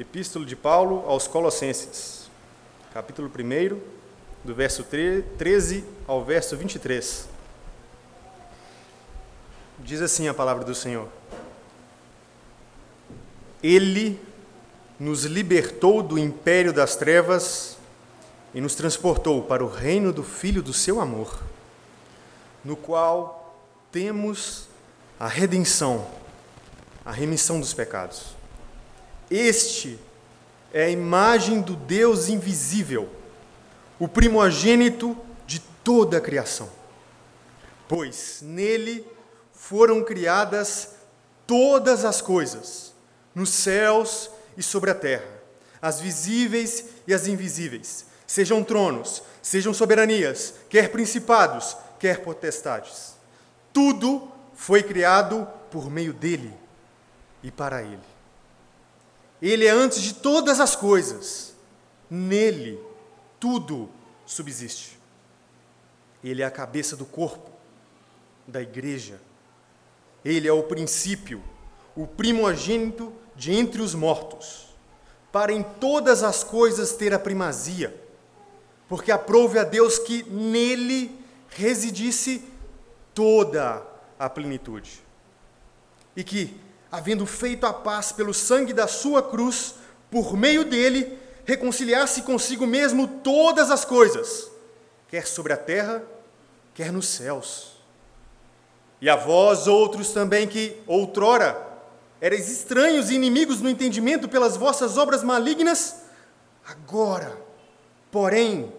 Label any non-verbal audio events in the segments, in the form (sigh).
Epístola de Paulo aos Colossenses, capítulo 1, do verso 13 ao verso 23. Diz assim a palavra do Senhor: Ele nos libertou do império das trevas e nos transportou para o reino do Filho do seu amor, no qual temos a redenção, a remissão dos pecados. Este é a imagem do Deus invisível, o primogênito de toda a criação. Pois nele foram criadas todas as coisas, nos céus e sobre a terra, as visíveis e as invisíveis, sejam tronos, sejam soberanias, quer principados, quer potestades. Tudo foi criado por meio dele e para ele. Ele é antes de todas as coisas. Nele tudo subsiste. Ele é a cabeça do corpo, da igreja. Ele é o princípio, o primogênito de entre os mortos, para em todas as coisas ter a primazia, porque aprove a Deus que nele residisse toda a plenitude. E que, havendo feito a paz pelo sangue da sua cruz, por meio dele, reconciliasse consigo mesmo todas as coisas, quer sobre a terra, quer nos céus. E a vós, outros também que outrora erais estranhos e inimigos no entendimento pelas vossas obras malignas, agora, porém,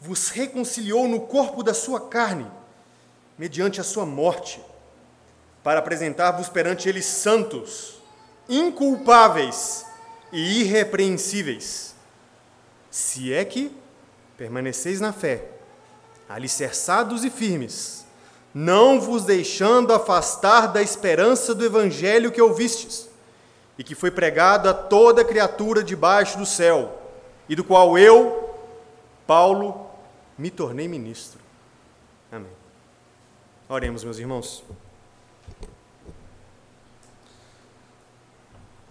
vos reconciliou no corpo da sua carne, mediante a sua morte para apresentar-vos perante ele santos, inculpáveis e irrepreensíveis, se é que permaneceis na fé, alicerçados e firmes, não vos deixando afastar da esperança do evangelho que ouvistes, e que foi pregado a toda criatura debaixo do céu, e do qual eu, Paulo, me tornei ministro. Amém. Oremos, meus irmãos.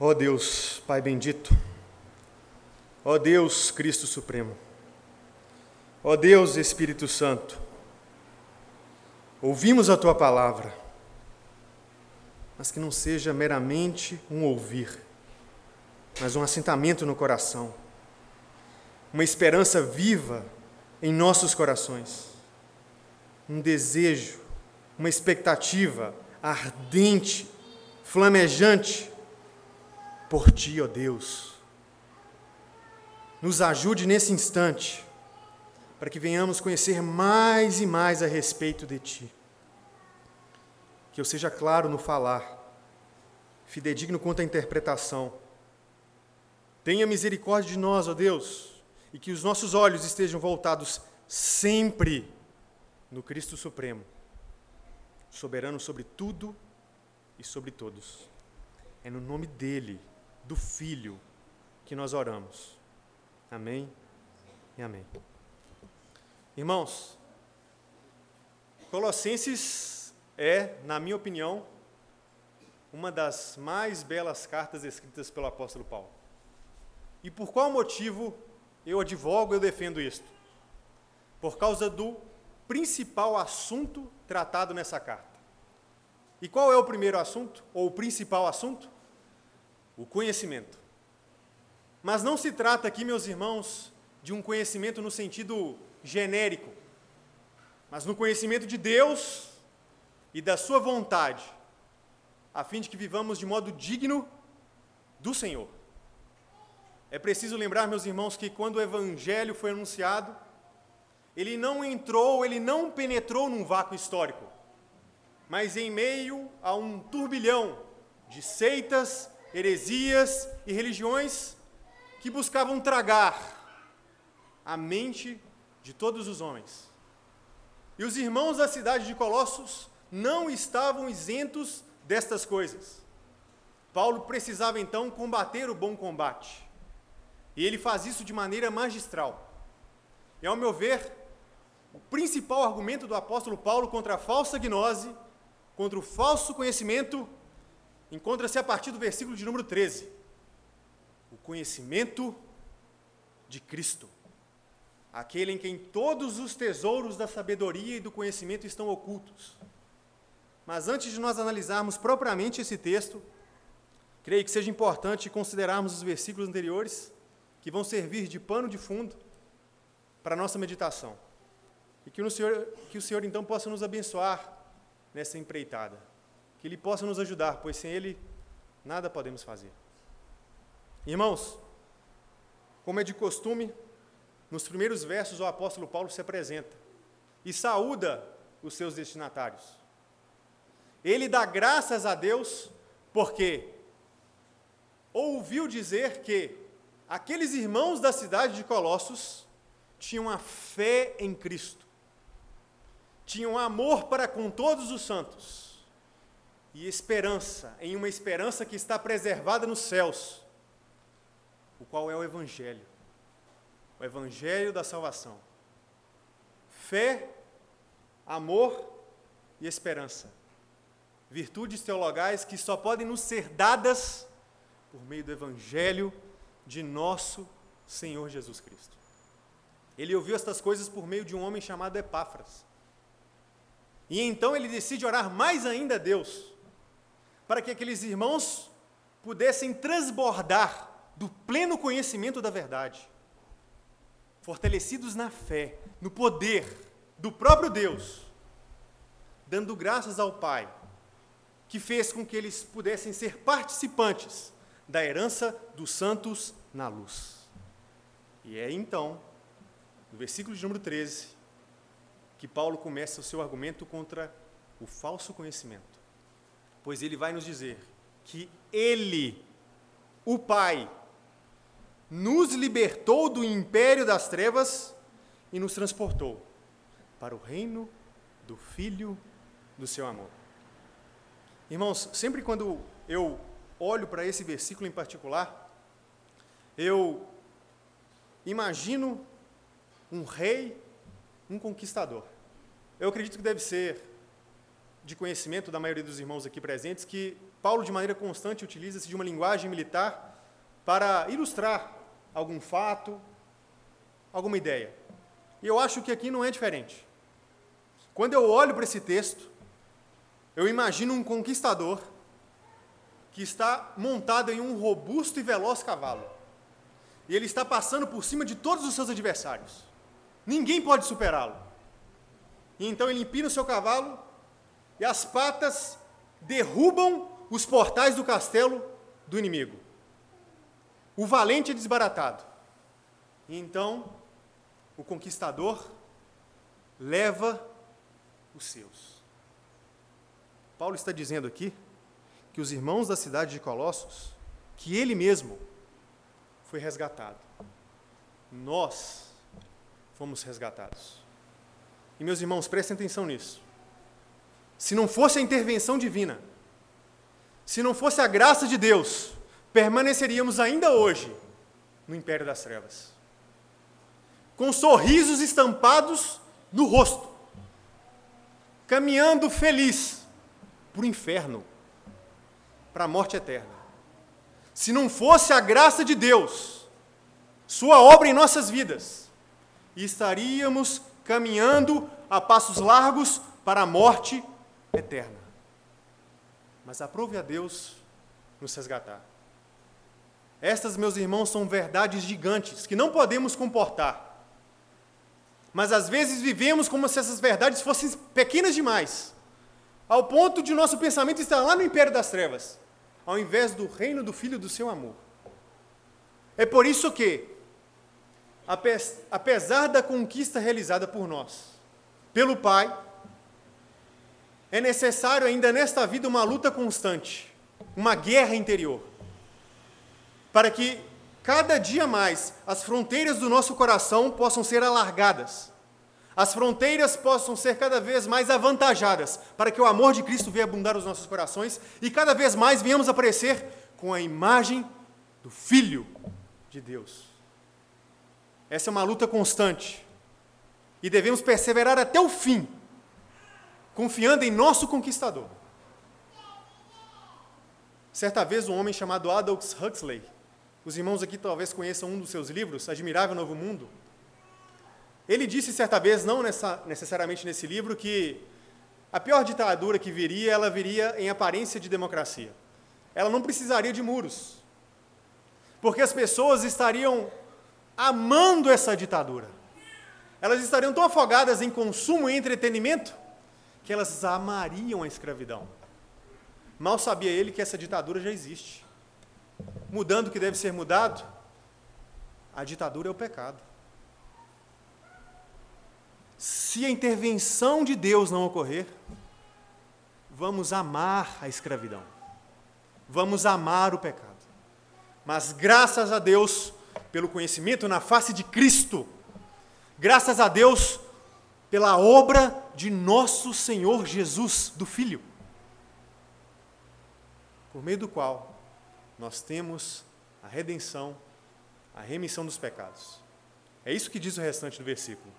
Ó oh Deus, Pai bendito, ó oh Deus Cristo Supremo, ó oh Deus Espírito Santo, ouvimos a Tua palavra, mas que não seja meramente um ouvir, mas um assentamento no coração, uma esperança viva em nossos corações, um desejo, uma expectativa ardente, flamejante por ti, ó Deus. Nos ajude nesse instante, para que venhamos conhecer mais e mais a respeito de ti. Que eu seja claro no falar, fidedigno quanto à interpretação. Tenha misericórdia de nós, ó Deus, e que os nossos olhos estejam voltados sempre no Cristo Supremo, soberano sobre tudo e sobre todos. É no nome dele do Filho que nós oramos. Amém e amém. Irmãos, Colossenses é, na minha opinião, uma das mais belas cartas escritas pelo apóstolo Paulo. E por qual motivo eu advogo, eu defendo isto? Por causa do principal assunto tratado nessa carta. E qual é o primeiro assunto, ou o principal assunto? O conhecimento. Mas não se trata aqui, meus irmãos, de um conhecimento no sentido genérico, mas no conhecimento de Deus e da Sua vontade, a fim de que vivamos de modo digno do Senhor. É preciso lembrar, meus irmãos, que quando o Evangelho foi anunciado, ele não entrou, ele não penetrou num vácuo histórico, mas em meio a um turbilhão de seitas heresias e religiões que buscavam tragar a mente de todos os homens. E os irmãos da cidade de Colossos não estavam isentos destas coisas. Paulo precisava então combater o bom combate. E ele faz isso de maneira magistral. E ao meu ver, o principal argumento do apóstolo Paulo contra a falsa gnose, contra o falso conhecimento encontra-se a partir do versículo de número 13. o conhecimento de Cristo, aquele em quem todos os tesouros da sabedoria e do conhecimento estão ocultos. Mas antes de nós analisarmos propriamente esse texto, creio que seja importante considerarmos os versículos anteriores, que vão servir de pano de fundo para a nossa meditação. E que o, Senhor, que o Senhor então possa nos abençoar nessa empreitada. Que Ele possa nos ajudar, pois sem Ele nada podemos fazer. Irmãos, como é de costume, nos primeiros versos o apóstolo Paulo se apresenta e saúda os seus destinatários. Ele dá graças a Deus porque ouviu dizer que aqueles irmãos da cidade de Colossos tinham a fé em Cristo, tinham amor para com todos os santos e esperança em uma esperança que está preservada nos céus, o qual é o Evangelho, o Evangelho da salvação. Fé, amor e esperança. Virtudes teologais que só podem nos ser dadas por meio do Evangelho de nosso Senhor Jesus Cristo. Ele ouviu estas coisas por meio de um homem chamado Epáfras. E então ele decide orar mais ainda a Deus, para que aqueles irmãos pudessem transbordar do pleno conhecimento da verdade, fortalecidos na fé, no poder do próprio Deus, dando graças ao Pai, que fez com que eles pudessem ser participantes da herança dos santos na luz. E é então, no versículo de número 13, que Paulo começa o seu argumento contra o falso conhecimento. Pois ele vai nos dizer que ele, o Pai, nos libertou do império das trevas e nos transportou para o reino do Filho do seu amor. Irmãos, sempre quando eu olho para esse versículo em particular, eu imagino um rei, um conquistador. Eu acredito que deve ser de conhecimento da maioria dos irmãos aqui presentes que Paulo, de maneira constante, utiliza-se de uma linguagem militar para ilustrar algum fato, alguma ideia. E eu acho que aqui não é diferente. Quando eu olho para esse texto, eu imagino um conquistador que está montado em um robusto e veloz cavalo. E ele está passando por cima de todos os seus adversários. Ninguém pode superá-lo. E então ele empina o seu cavalo e as patas derrubam os portais do castelo do inimigo. O valente é desbaratado. E então o conquistador leva os seus. Paulo está dizendo aqui que os irmãos da cidade de Colossos, que ele mesmo foi resgatado. Nós fomos resgatados. E meus irmãos, prestem atenção nisso. Se não fosse a intervenção divina, se não fosse a graça de Deus, permaneceríamos ainda hoje no império das trevas. Com sorrisos estampados no rosto, caminhando feliz para o inferno para a morte eterna. Se não fosse a graça de Deus, Sua obra em nossas vidas, estaríamos caminhando a passos largos para a morte eterna. Mas aprove a Deus nos resgatar. Estas, meus irmãos, são verdades gigantes que não podemos comportar. Mas às vezes vivemos como se essas verdades fossem pequenas demais, ao ponto de nosso pensamento estar lá no império das trevas ao invés do reino do Filho do seu amor. É por isso que, apesar da conquista realizada por nós, pelo Pai, é necessário ainda nesta vida uma luta constante, uma guerra interior, para que cada dia mais as fronteiras do nosso coração possam ser alargadas as fronteiras possam ser cada vez mais avantajadas, para que o amor de Cristo venha abundar os nossos corações e cada vez mais venhamos aparecer com a imagem do Filho de Deus. Essa é uma luta constante e devemos perseverar até o fim, confiando em nosso conquistador. Certa vez, um homem chamado Aldous Huxley os irmãos aqui talvez conheçam um dos seus livros, Admirável Novo Mundo. Ele disse certa vez, não nessa, necessariamente nesse livro, que a pior ditadura que viria, ela viria em aparência de democracia. Ela não precisaria de muros. Porque as pessoas estariam amando essa ditadura. Elas estariam tão afogadas em consumo e entretenimento que elas amariam a escravidão. Mal sabia ele que essa ditadura já existe. Mudando o que deve ser mudado, a ditadura é o pecado. Se a intervenção de Deus não ocorrer, vamos amar a escravidão. Vamos amar o pecado. Mas graças a Deus pelo conhecimento na face de Cristo, graças a Deus pela obra de nosso Senhor Jesus, do Filho, por meio do qual nós temos a redenção, a remissão dos pecados. É isso que diz o restante do versículo.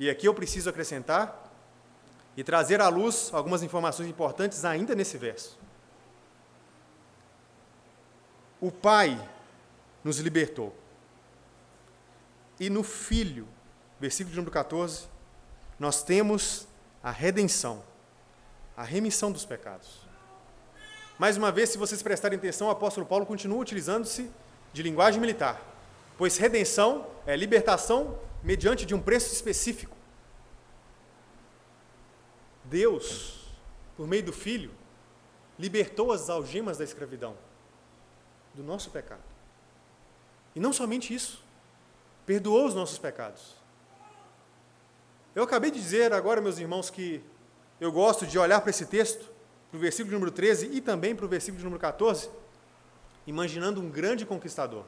E aqui eu preciso acrescentar e trazer à luz algumas informações importantes ainda nesse verso. O Pai nos libertou. E no Filho, versículo de número 14, nós temos a redenção, a remissão dos pecados. Mais uma vez, se vocês prestarem atenção, o apóstolo Paulo continua utilizando-se de linguagem militar, pois redenção é libertação mediante de um preço específico. Deus, por meio do Filho, libertou as algemas da escravidão, do nosso pecado. E não somente isso, perdoou os nossos pecados. Eu acabei de dizer agora, meus irmãos, que eu gosto de olhar para esse texto, para o versículo número 13 e também para o versículo número 14, imaginando um grande conquistador.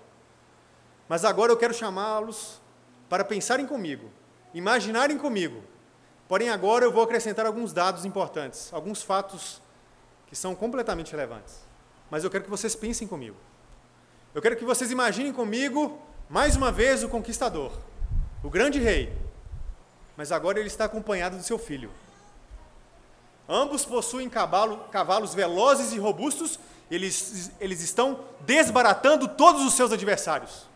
Mas agora eu quero chamá-los para pensarem comigo, imaginarem comigo. Porém, agora eu vou acrescentar alguns dados importantes, alguns fatos que são completamente relevantes. Mas eu quero que vocês pensem comigo. Eu quero que vocês imaginem comigo, mais uma vez, o conquistador, o grande rei. Mas agora ele está acompanhado do seu filho. Ambos possuem cavalo, cavalos velozes e robustos, eles, eles estão desbaratando todos os seus adversários.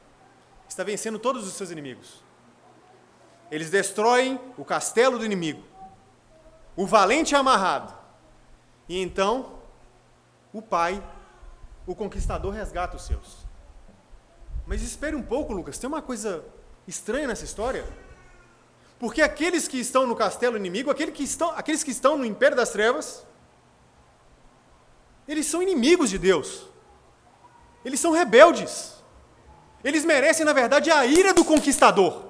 Está vencendo todos os seus inimigos. Eles destroem o castelo do inimigo. O valente é amarrado. E então, o pai, o conquistador, resgata os seus. Mas espere um pouco, Lucas, tem uma coisa estranha nessa história. Porque aqueles que estão no castelo inimigo, aqueles que estão, aqueles que estão no império das trevas, eles são inimigos de Deus. Eles são rebeldes. Eles merecem, na verdade, a ira do conquistador.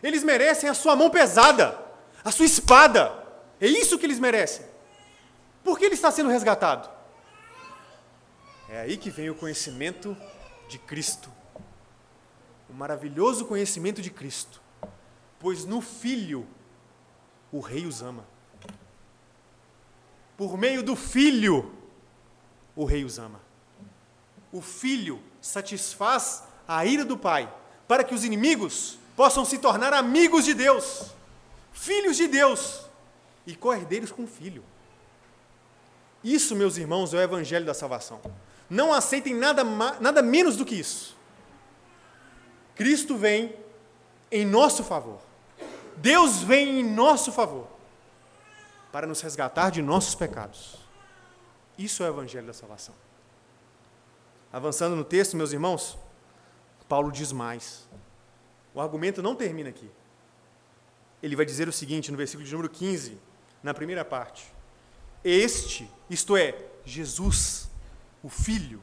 Eles merecem a sua mão pesada, a sua espada. É isso que eles merecem. Por que ele está sendo resgatado? É aí que vem o conhecimento de Cristo. O maravilhoso conhecimento de Cristo pois no Filho o Rei os ama. Por meio do Filho, o Rei os ama. O Filho satisfaz a ira do Pai, para que os inimigos possam se tornar amigos de Deus, filhos de Deus e co-herdeiros com o Filho. Isso, meus irmãos, é o Evangelho da salvação. Não aceitem nada, nada menos do que isso. Cristo vem em nosso favor. Deus vem em nosso favor para nos resgatar de nossos pecados. Isso é o Evangelho da salvação. Avançando no texto, meus irmãos, Paulo diz mais. O argumento não termina aqui. Ele vai dizer o seguinte no versículo de número 15, na primeira parte: Este, isto é, Jesus, o Filho,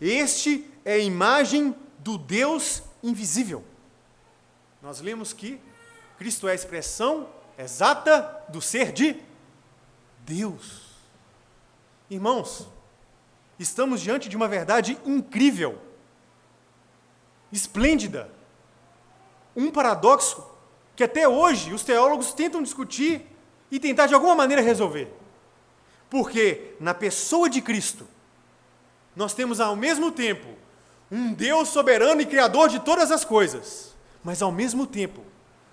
este é a imagem do Deus invisível. Nós lemos que Cristo é a expressão exata do ser de Deus. Irmãos, estamos diante de uma verdade incrível, esplêndida, um paradoxo que até hoje os teólogos tentam discutir e tentar de alguma maneira resolver. Porque na pessoa de Cristo, nós temos ao mesmo tempo um Deus soberano e criador de todas as coisas, mas ao mesmo tempo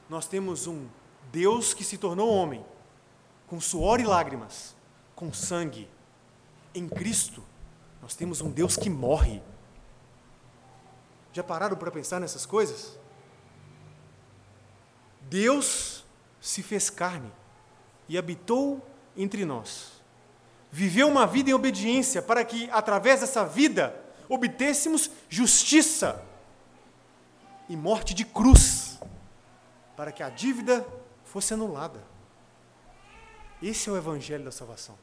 nós temos um Deus que se tornou homem, com suor e lágrimas, com sangue. Em Cristo, nós temos um Deus que morre Já pararam para pensar nessas coisas? Deus se fez carne e habitou entre nós. Viveu uma vida em obediência para que, através dessa vida, obtêssemos justiça e morte de cruz, para que a dívida fosse anulada. Esse é o Evangelho da salvação.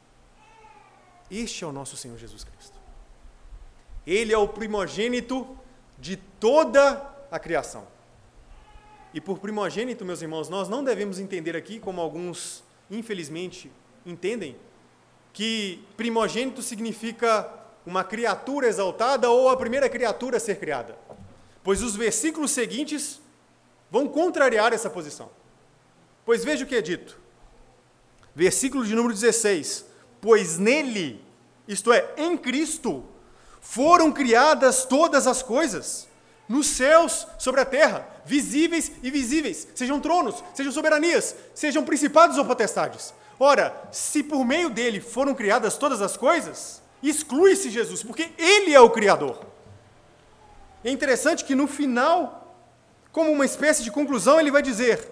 Este é o nosso Senhor Jesus Cristo. Ele é o primogênito de toda a criação. E por primogênito, meus irmãos, nós não devemos entender aqui, como alguns, infelizmente, entendem, que primogênito significa uma criatura exaltada ou a primeira criatura a ser criada. Pois os versículos seguintes vão contrariar essa posição. Pois veja o que é dito. Versículo de número 16: Pois nele, isto é, em Cristo, foram criadas todas as coisas, nos céus, sobre a terra, visíveis e visíveis, sejam tronos, sejam soberanias, sejam principados ou potestades. Ora, se por meio dele foram criadas todas as coisas, exclui-se Jesus, porque ele é o Criador. É interessante que no final, como uma espécie de conclusão, ele vai dizer: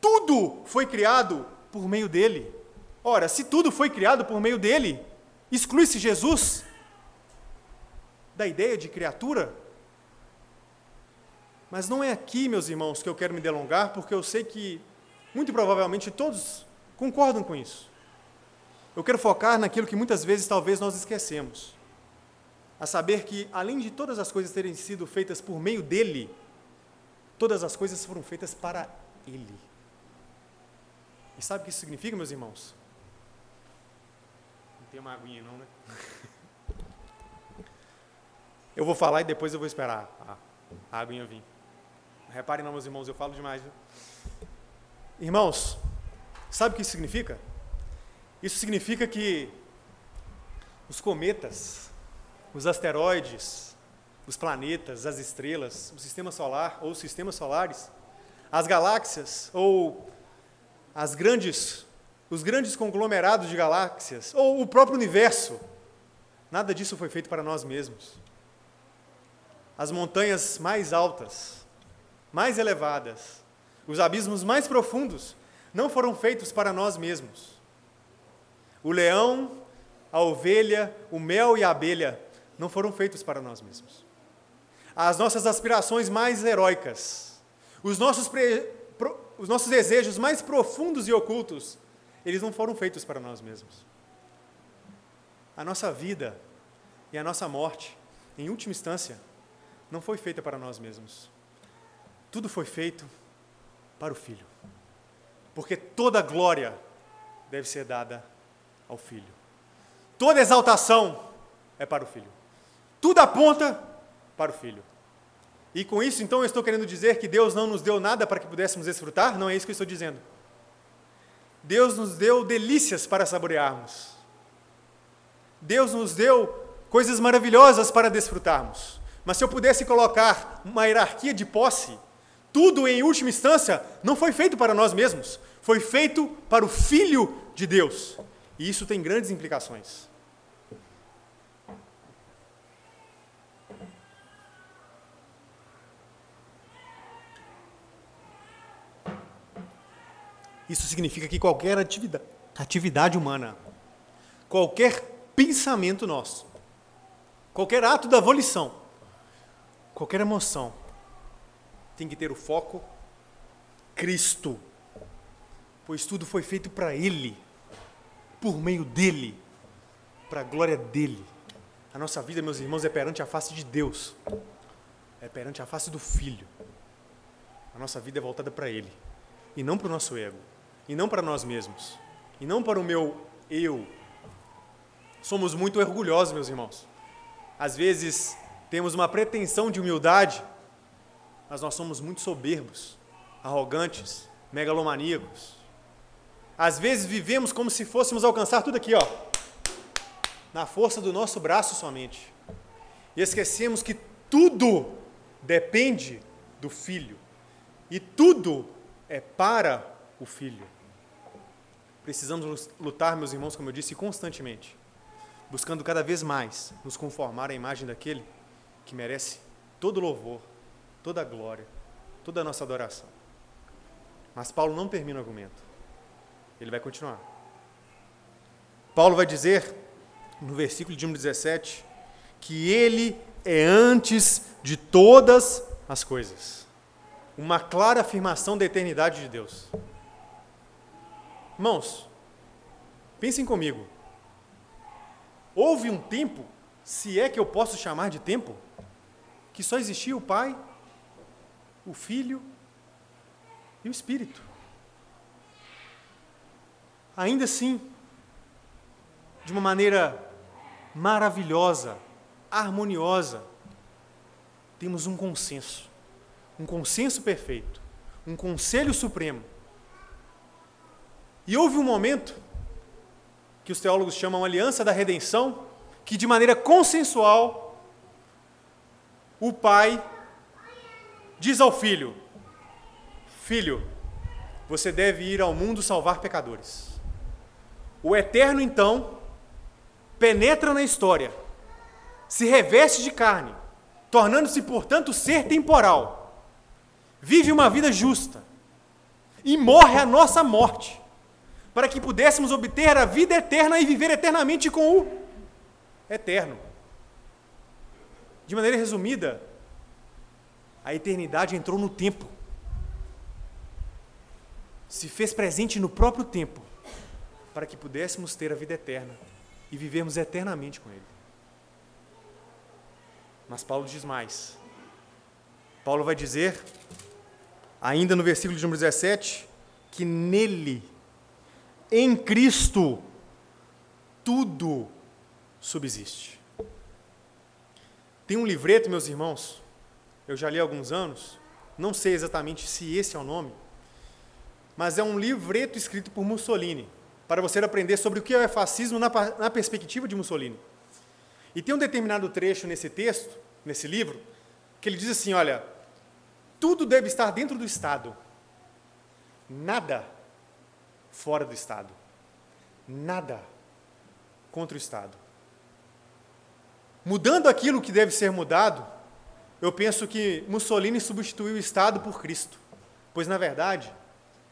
tudo foi criado por meio dele. Ora, se tudo foi criado por meio dele, exclui-se Jesus da ideia de criatura? Mas não é aqui, meus irmãos, que eu quero me delongar, porque eu sei que, muito provavelmente, todos concordam com isso. Eu quero focar naquilo que muitas vezes talvez nós esquecemos. A saber que, além de todas as coisas terem sido feitas por meio dele, todas as coisas foram feitas para ele. E sabe o que isso significa, meus irmãos? Não tem uma aguinha, não, né? (laughs) Eu vou falar e depois eu vou esperar a, a aguinha vir. Reparem não, meus irmãos, eu falo demais. Viu? Irmãos, sabe o que isso significa? Isso significa que os cometas, os asteroides, os planetas, as estrelas, o sistema solar ou os sistemas solares, as galáxias ou as grandes, os grandes conglomerados de galáxias ou o próprio universo, nada disso foi feito para nós mesmos as montanhas mais altas, mais elevadas, os abismos mais profundos, não foram feitos para nós mesmos. O leão, a ovelha, o mel e a abelha não foram feitos para nós mesmos. As nossas aspirações mais heróicas, os nossos, pre, os nossos desejos mais profundos e ocultos, eles não foram feitos para nós mesmos. A nossa vida e a nossa morte, em última instância, não foi feita para nós mesmos. Tudo foi feito para o Filho. Porque toda glória deve ser dada ao Filho. Toda exaltação é para o Filho. Tudo aponta para o Filho. E com isso, então, eu estou querendo dizer que Deus não nos deu nada para que pudéssemos desfrutar? Não é isso que eu estou dizendo. Deus nos deu delícias para saborearmos. Deus nos deu coisas maravilhosas para desfrutarmos. Mas se eu pudesse colocar uma hierarquia de posse, tudo em última instância não foi feito para nós mesmos, foi feito para o Filho de Deus. E isso tem grandes implicações. Isso significa que qualquer atividade, atividade humana, qualquer pensamento nosso, qualquer ato da volição, Qualquer emoção tem que ter o foco Cristo, pois tudo foi feito para Ele, por meio dEle, para a glória dEle. A nossa vida, meus irmãos, é perante a face de Deus, é perante a face do Filho. A nossa vida é voltada para Ele, e não para o nosso ego, e não para nós mesmos, e não para o meu eu. Somos muito orgulhosos, meus irmãos. Às vezes, temos uma pretensão de humildade, mas nós somos muito soberbos, arrogantes, megalomaníacos. Às vezes vivemos como se fôssemos alcançar tudo aqui, ó, na força do nosso braço somente. E esquecemos que tudo depende do Filho. E tudo é para o Filho. Precisamos lutar, meus irmãos, como eu disse, constantemente, buscando cada vez mais nos conformar à imagem daquele que merece todo louvor toda a glória, toda a nossa adoração. Mas Paulo não termina o argumento. Ele vai continuar. Paulo vai dizer, no versículo de número 17, que ele é antes de todas as coisas. Uma clara afirmação da eternidade de Deus. Irmãos, pensem comigo. Houve um tempo, se é que eu posso chamar de tempo, que só existia o Pai, o Filho e o Espírito. Ainda assim, de uma maneira maravilhosa, harmoniosa, temos um consenso, um consenso perfeito, um conselho supremo. E houve um momento que os teólogos chamam aliança da redenção, que de maneira consensual o pai diz ao filho: Filho, você deve ir ao mundo salvar pecadores. O eterno então penetra na história, se reveste de carne, tornando-se, portanto, ser temporal. Vive uma vida justa e morre a nossa morte, para que pudéssemos obter a vida eterna e viver eternamente com o eterno. De maneira resumida, a eternidade entrou no tempo, se fez presente no próprio tempo, para que pudéssemos ter a vida eterna e vivermos eternamente com Ele. Mas Paulo diz mais. Paulo vai dizer, ainda no versículo de número 17, que nele, em Cristo, tudo subsiste. Tem um livreto, meus irmãos, eu já li há alguns anos, não sei exatamente se esse é o nome, mas é um livreto escrito por Mussolini, para você aprender sobre o que é fascismo na, na perspectiva de Mussolini. E tem um determinado trecho nesse texto, nesse livro, que ele diz assim: olha, tudo deve estar dentro do Estado, nada fora do Estado, nada contra o Estado. Mudando aquilo que deve ser mudado, eu penso que Mussolini substituiu o Estado por Cristo, pois, na verdade,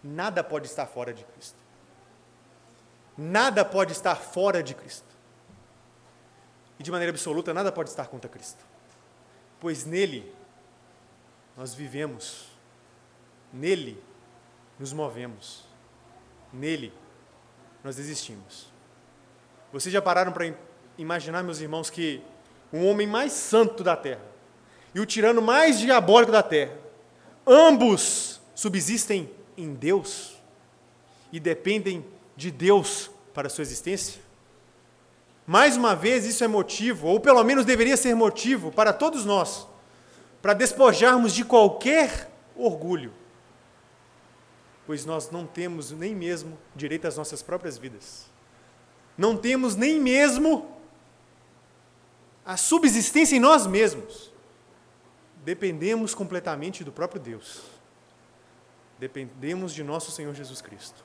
nada pode estar fora de Cristo. Nada pode estar fora de Cristo. E de maneira absoluta, nada pode estar contra Cristo. Pois nele nós vivemos, nele nos movemos, nele nós existimos. Vocês já pararam para imaginar, meus irmãos, que o homem mais santo da terra e o tirano mais diabólico da terra, ambos subsistem em Deus e dependem de Deus para a sua existência? Mais uma vez, isso é motivo, ou pelo menos deveria ser motivo, para todos nós, para despojarmos de qualquer orgulho, pois nós não temos nem mesmo direito às nossas próprias vidas. Não temos nem mesmo a subsistência em nós mesmos. Dependemos completamente do próprio Deus. Dependemos de nosso Senhor Jesus Cristo.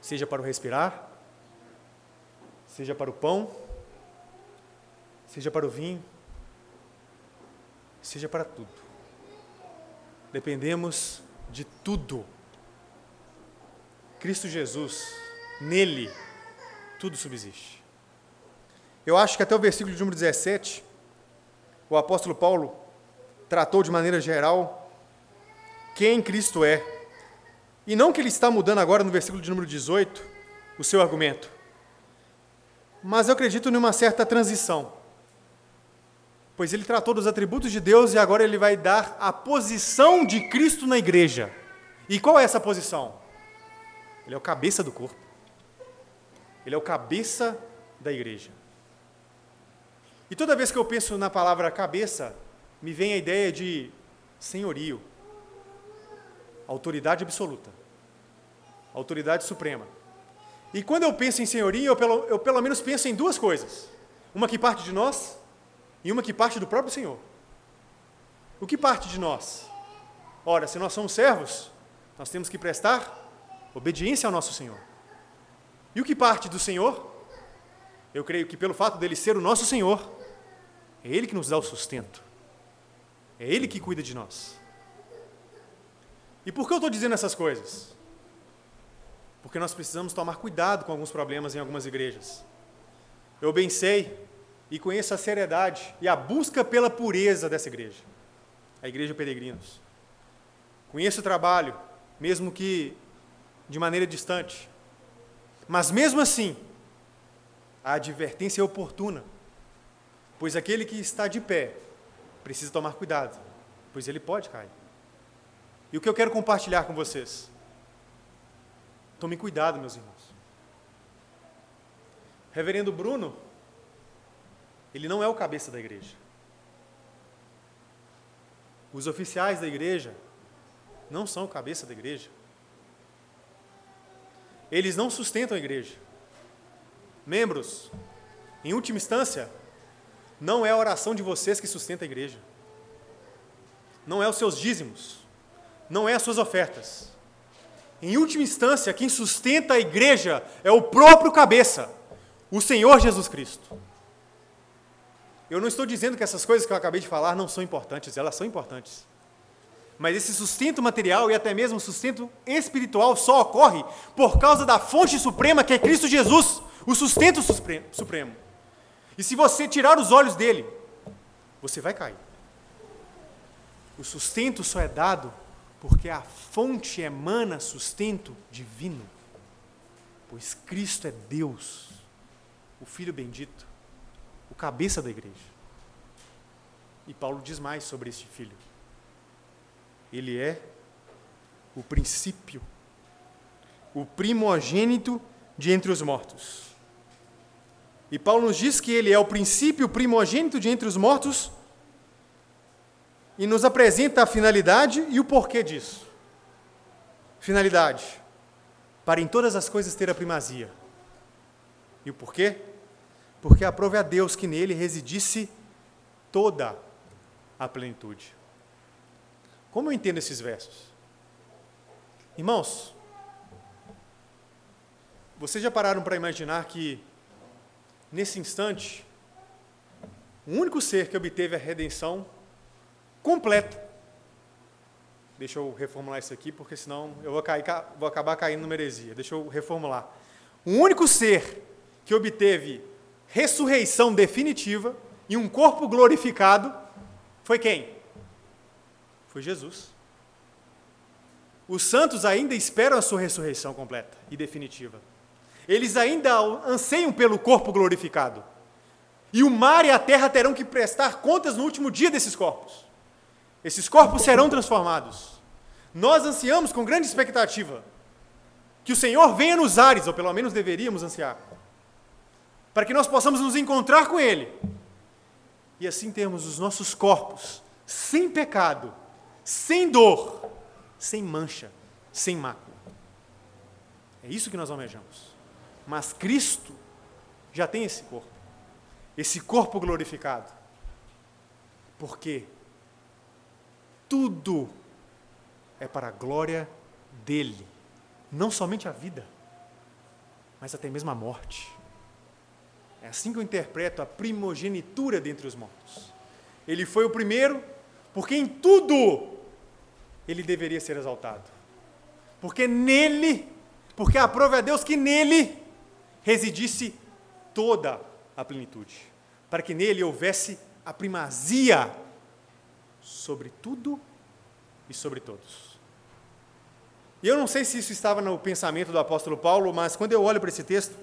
Seja para o respirar, seja para o pão, seja para o vinho, seja para tudo. Dependemos de tudo. Cristo Jesus, nele, tudo subsiste. Eu acho que até o versículo de número 17, o apóstolo Paulo tratou de maneira geral quem Cristo é. E não que ele está mudando agora no versículo de número 18 o seu argumento. Mas eu acredito numa certa transição. Pois ele tratou dos atributos de Deus e agora ele vai dar a posição de Cristo na igreja. E qual é essa posição? Ele é o cabeça do corpo. Ele é o cabeça da igreja. E toda vez que eu penso na palavra cabeça, me vem a ideia de senhorio, autoridade absoluta, autoridade suprema. E quando eu penso em senhoria, eu pelo, eu pelo menos penso em duas coisas: uma que parte de nós e uma que parte do próprio Senhor. O que parte de nós? Ora, se nós somos servos, nós temos que prestar obediência ao nosso Senhor. E o que parte do Senhor? Eu creio que pelo fato dele ser o nosso Senhor, é Ele que nos dá o sustento. É Ele que cuida de nós. E por que eu estou dizendo essas coisas? Porque nós precisamos tomar cuidado com alguns problemas em algumas igrejas. Eu bem sei e conheço a seriedade e a busca pela pureza dessa igreja, a Igreja Peregrinos. Conheço o trabalho, mesmo que de maneira distante. Mas mesmo assim, a advertência é oportuna, pois aquele que está de pé precisa tomar cuidado, pois ele pode cair. E o que eu quero compartilhar com vocês? Tome cuidado, meus irmãos. Reverendo Bruno, ele não é o cabeça da igreja. Os oficiais da igreja não são o cabeça da igreja. Eles não sustentam a igreja. Membros, em última instância, não é a oração de vocês que sustenta a igreja. Não é os seus dízimos. Não é as suas ofertas. Em última instância, quem sustenta a igreja é o próprio cabeça, o Senhor Jesus Cristo. Eu não estou dizendo que essas coisas que eu acabei de falar não são importantes, elas são importantes. Mas esse sustento material e até mesmo sustento espiritual só ocorre por causa da fonte suprema que é Cristo Jesus, o sustento supremo. E se você tirar os olhos dele, você vai cair. O sustento só é dado porque a fonte emana sustento divino. Pois Cristo é Deus, o Filho bendito, o cabeça da igreja. E Paulo diz mais sobre este filho. Ele é o princípio, o primogênito de entre os mortos. E Paulo nos diz que ele é o princípio primogênito de entre os mortos e nos apresenta a finalidade e o porquê disso. Finalidade: para em todas as coisas ter a primazia. E o porquê? Porque aprove a Deus que nele residisse toda a plenitude. Como eu entendo esses versos? Irmãos, vocês já pararam para imaginar que, nesse instante, o único ser que obteve a redenção completa. Deixa eu reformular isso aqui, porque senão eu vou, cair, vou acabar caindo numa heresia. Deixa eu reformular. O único ser que obteve ressurreição definitiva e um corpo glorificado foi quem? Foi Jesus. Os santos ainda esperam a sua ressurreição completa e definitiva. Eles ainda anseiam pelo corpo glorificado. E o mar e a terra terão que prestar contas no último dia desses corpos. Esses corpos serão transformados. Nós ansiamos com grande expectativa que o Senhor venha nos ares, ou pelo menos deveríamos ansiar, para que nós possamos nos encontrar com Ele e assim termos os nossos corpos sem pecado sem dor, sem mancha, sem mácula. É isso que nós almejamos. Mas Cristo já tem esse corpo, esse corpo glorificado. Porque tudo é para a glória dele, não somente a vida, mas até mesmo a morte. É assim que eu interpreto a primogenitura dentre os mortos. Ele foi o primeiro, porque em tudo ele deveria ser exaltado. Porque nele, porque aprove a Deus que nele residisse toda a plenitude, para que nele houvesse a primazia sobre tudo e sobre todos. E eu não sei se isso estava no pensamento do apóstolo Paulo, mas quando eu olho para esse texto,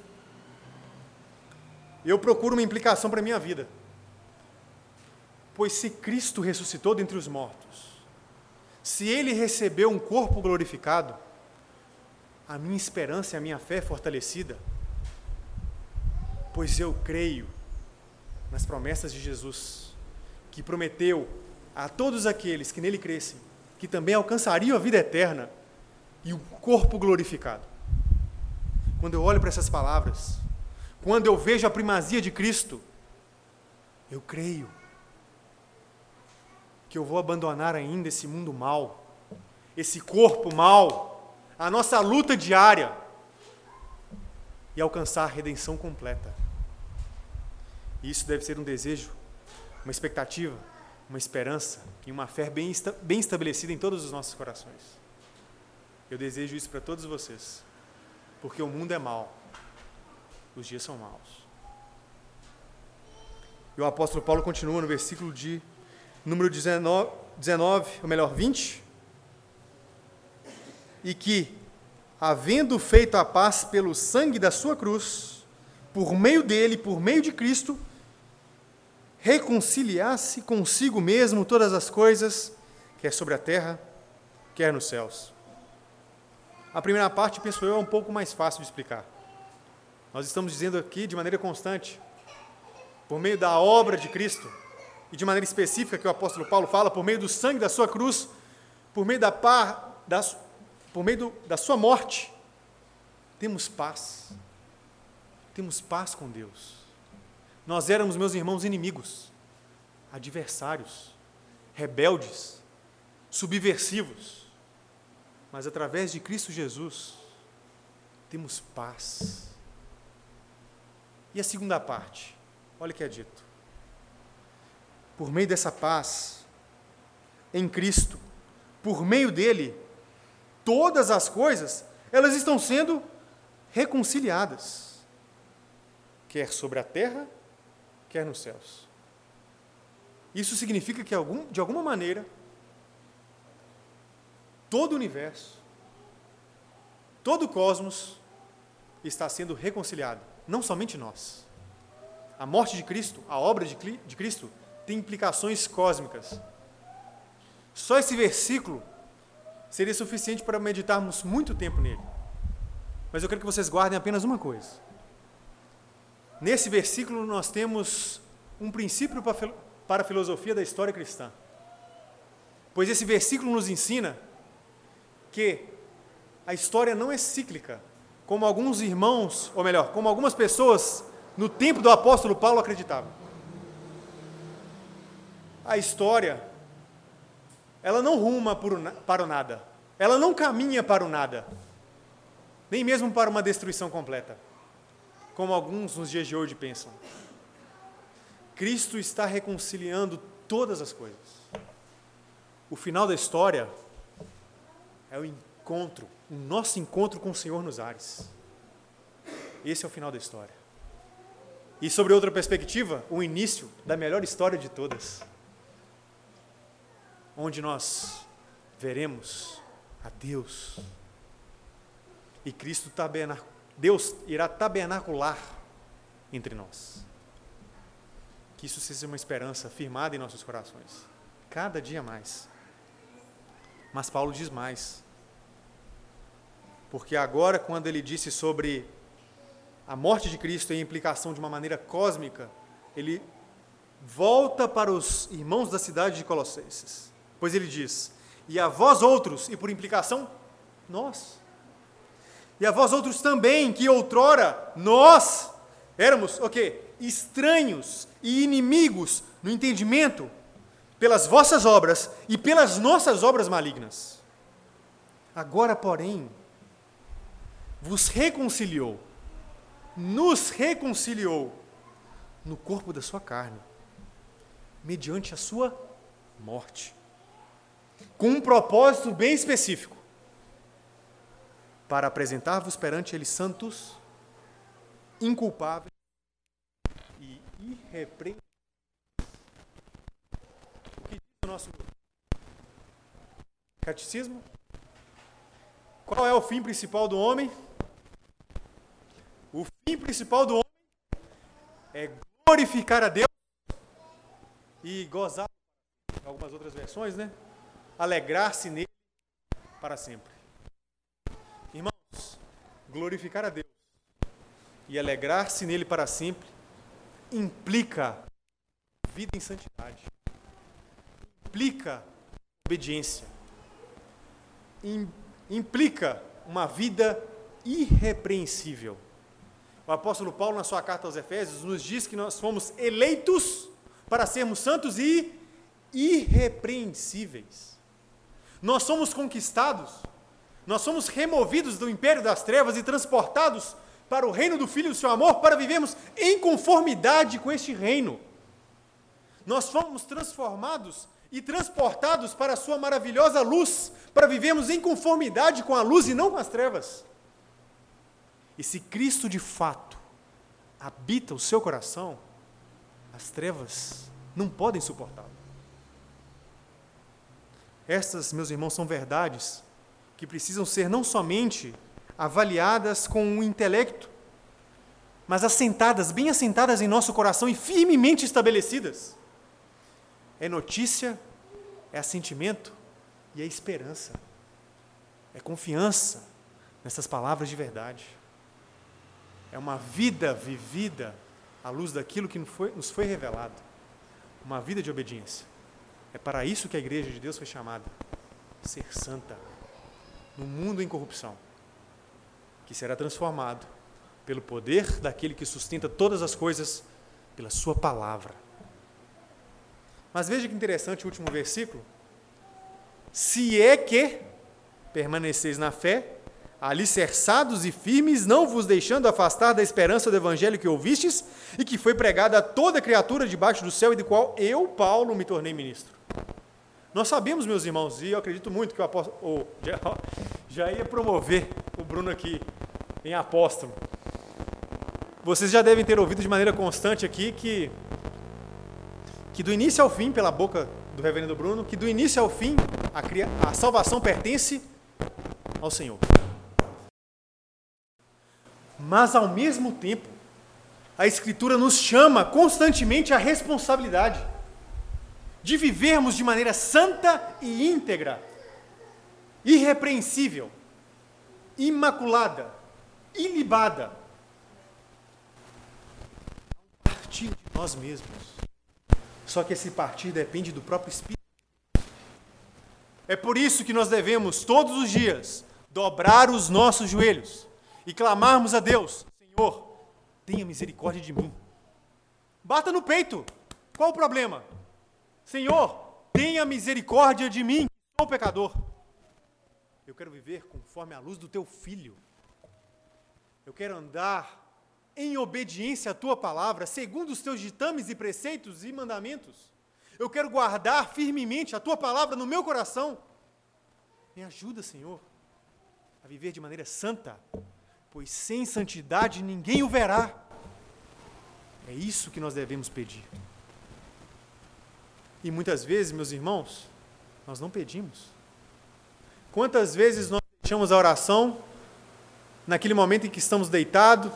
eu procuro uma implicação para a minha vida. Pois se Cristo ressuscitou dentre os mortos, se ele recebeu um corpo glorificado, a minha esperança e a minha fé é fortalecida, pois eu creio nas promessas de Jesus, que prometeu a todos aqueles que nele crescem, que também alcançariam a vida eterna e o corpo glorificado. Quando eu olho para essas palavras, quando eu vejo a primazia de Cristo, eu creio que eu vou abandonar ainda esse mundo mal, esse corpo mal, a nossa luta diária e alcançar a redenção completa. E isso deve ser um desejo, uma expectativa uma esperança e uma fé bem, bem estabelecida em todos os nossos corações. Eu desejo isso para todos vocês, porque o mundo é mau, os dias são maus. E o apóstolo Paulo continua no versículo de número 19, 19 ou melhor, 20, e que, havendo feito a paz pelo sangue da sua cruz, por meio dele, por meio de Cristo, reconciliasse consigo mesmo todas as coisas, quer sobre a terra, quer nos céus. A primeira parte, penso eu, é um pouco mais fácil de explicar. Nós estamos dizendo aqui de maneira constante, por meio da obra de Cristo, e de maneira específica que o apóstolo Paulo fala, por meio do sangue da sua cruz, por meio da, par, da, por meio do, da sua morte, temos paz. Temos paz com Deus. Nós éramos, meus irmãos, inimigos, adversários, rebeldes, subversivos. Mas através de Cristo Jesus, temos paz. E a segunda parte? Olha o que é dito. Por meio dessa paz, em Cristo, por meio dele, todas as coisas, elas estão sendo reconciliadas, quer sobre a terra, quer nos céus. Isso significa que, de alguma maneira, todo o universo, todo o cosmos está sendo reconciliado, não somente nós. A morte de Cristo, a obra de Cristo, tem implicações cósmicas. Só esse versículo seria suficiente para meditarmos muito tempo nele. Mas eu quero que vocês guardem apenas uma coisa. Nesse versículo nós temos um princípio para a filosofia da história cristã. Pois esse versículo nos ensina que a história não é cíclica, como alguns irmãos, ou melhor, como algumas pessoas no tempo do apóstolo Paulo acreditavam. A história, ela não ruma para o nada, ela não caminha para o nada, nem mesmo para uma destruição completa como alguns nos dias de hoje pensam. Cristo está reconciliando todas as coisas. O final da história é o encontro, o nosso encontro com o Senhor nos ares. Esse é o final da história. E sobre outra perspectiva, o início da melhor história de todas, onde nós veremos a Deus e Cristo tabernáculo Deus irá tabernacular entre nós. Que isso seja uma esperança firmada em nossos corações, cada dia mais. Mas Paulo diz mais. Porque agora, quando ele disse sobre a morte de Cristo e a implicação de uma maneira cósmica, ele volta para os irmãos da cidade de Colossenses. Pois ele diz: E a vós outros, e por implicação, nós e a vós outros também, que outrora nós éramos o quê? Estranhos e inimigos no entendimento pelas vossas obras e pelas nossas obras malignas. Agora, porém, vos reconciliou, nos reconciliou no corpo da sua carne, mediante a sua morte, com um propósito bem específico para apresentar-vos perante Ele santos, inculpáveis e irrepreensíveis. O que diz o nosso catecismo? Qual é o fim principal do homem? O fim principal do homem é glorificar a Deus e gozar, algumas outras versões, né? Alegrar-se nele para sempre glorificar a Deus e alegrar-se nele para sempre implica vida em santidade, implica obediência, implica uma vida irrepreensível. O apóstolo Paulo, na sua carta aos Efésios, nos diz que nós fomos eleitos para sermos santos e irrepreensíveis. Nós somos conquistados nós somos removidos do império das trevas e transportados para o reino do Filho do seu amor para vivermos em conformidade com este reino. nós fomos transformados e transportados para a Sua maravilhosa luz, para vivermos em conformidade com a luz e não com as trevas. E se Cristo de fato habita o seu coração, as trevas não podem suportá-lo. Estas, meus irmãos, são verdades que precisam ser não somente avaliadas com o intelecto, mas assentadas, bem assentadas em nosso coração e firmemente estabelecidas. É notícia, é assentimento e é esperança. É confiança nessas palavras de verdade. É uma vida vivida à luz daquilo que nos foi, revelado. Uma vida de obediência. É para isso que a igreja de Deus foi chamada. Ser santa. No mundo em corrupção. Que será transformado pelo poder daquele que sustenta todas as coisas, pela Sua palavra. Mas veja que interessante o último versículo. Se é que permaneceis na fé, alicerçados e firmes, não vos deixando afastar da esperança do evangelho que ouvistes e que foi pregada a toda criatura debaixo do céu e do qual eu, Paulo, me tornei ministro. Nós sabemos, meus irmãos, e eu acredito muito que o apóstolo oh, já, já ia promover o Bruno aqui em apóstolo. Vocês já devem ter ouvido de maneira constante aqui que, que do início ao fim, pela boca do reverendo Bruno, que do início ao fim a, a salvação pertence ao Senhor. Mas ao mesmo tempo, a Escritura nos chama constantemente à responsabilidade de vivermos de maneira santa e íntegra, irrepreensível, imaculada, ilibada, partir de nós mesmos. Só que esse partir depende do próprio Espírito. É por isso que nós devemos, todos os dias, dobrar os nossos joelhos e clamarmos a Deus: Senhor, tenha misericórdia de mim. Bata no peito. Qual o problema? Senhor, tenha misericórdia de mim, sou pecador. Eu quero viver conforme a luz do teu filho. Eu quero andar em obediência à tua palavra, segundo os teus ditames e preceitos e mandamentos. Eu quero guardar firmemente a tua palavra no meu coração. Me ajuda, Senhor, a viver de maneira santa, pois sem santidade ninguém o verá. É isso que nós devemos pedir. E muitas vezes, meus irmãos, nós não pedimos. Quantas vezes nós deixamos a oração naquele momento em que estamos deitados,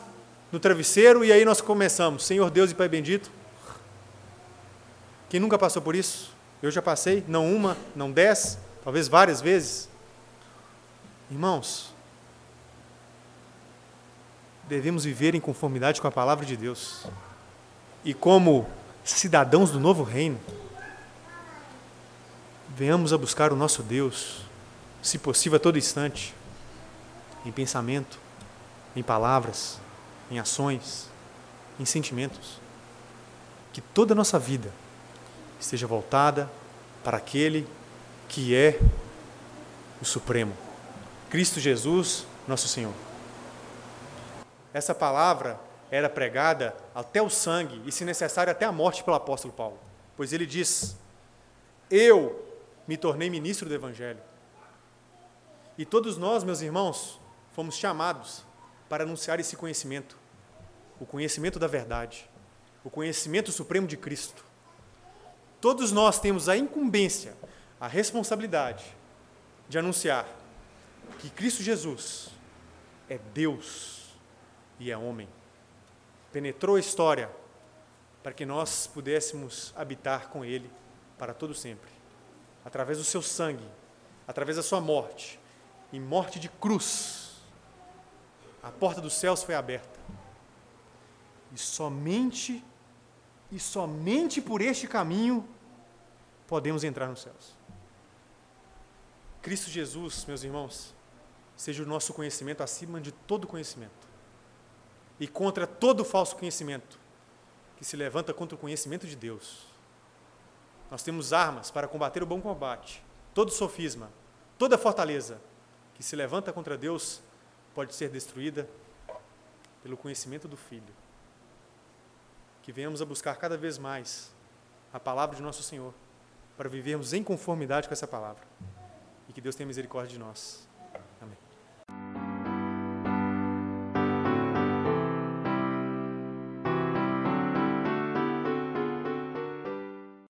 no travesseiro e aí nós começamos, Senhor Deus e Pai bendito. Quem nunca passou por isso? Eu já passei, não uma, não dez, talvez várias vezes. Irmãos, devemos viver em conformidade com a palavra de Deus. E como cidadãos do novo reino, venhamos a buscar o nosso Deus, se possível a todo instante, em pensamento, em palavras, em ações, em sentimentos. Que toda a nossa vida esteja voltada para aquele que é o Supremo, Cristo Jesus, nosso Senhor. Essa palavra era pregada até o sangue e, se necessário, até a morte pelo apóstolo Paulo, pois ele diz: Eu me tornei ministro do Evangelho. E todos nós, meus irmãos, fomos chamados para anunciar esse conhecimento, o conhecimento da verdade, o conhecimento supremo de Cristo. Todos nós temos a incumbência, a responsabilidade de anunciar que Cristo Jesus é Deus e é homem. Penetrou a história para que nós pudéssemos habitar com Ele para todo sempre, através do seu sangue, através da sua morte, em morte de cruz a porta dos céus foi aberta. E somente, e somente por este caminho podemos entrar nos céus. Cristo Jesus, meus irmãos, seja o nosso conhecimento acima de todo conhecimento. E contra todo falso conhecimento que se levanta contra o conhecimento de Deus. Nós temos armas para combater o bom combate, todo sofisma, toda fortaleza que se levanta contra Deus pode ser destruída pelo conhecimento do Filho. Que venhamos a buscar cada vez mais a palavra de nosso Senhor, para vivermos em conformidade com essa palavra. E que Deus tenha misericórdia de nós.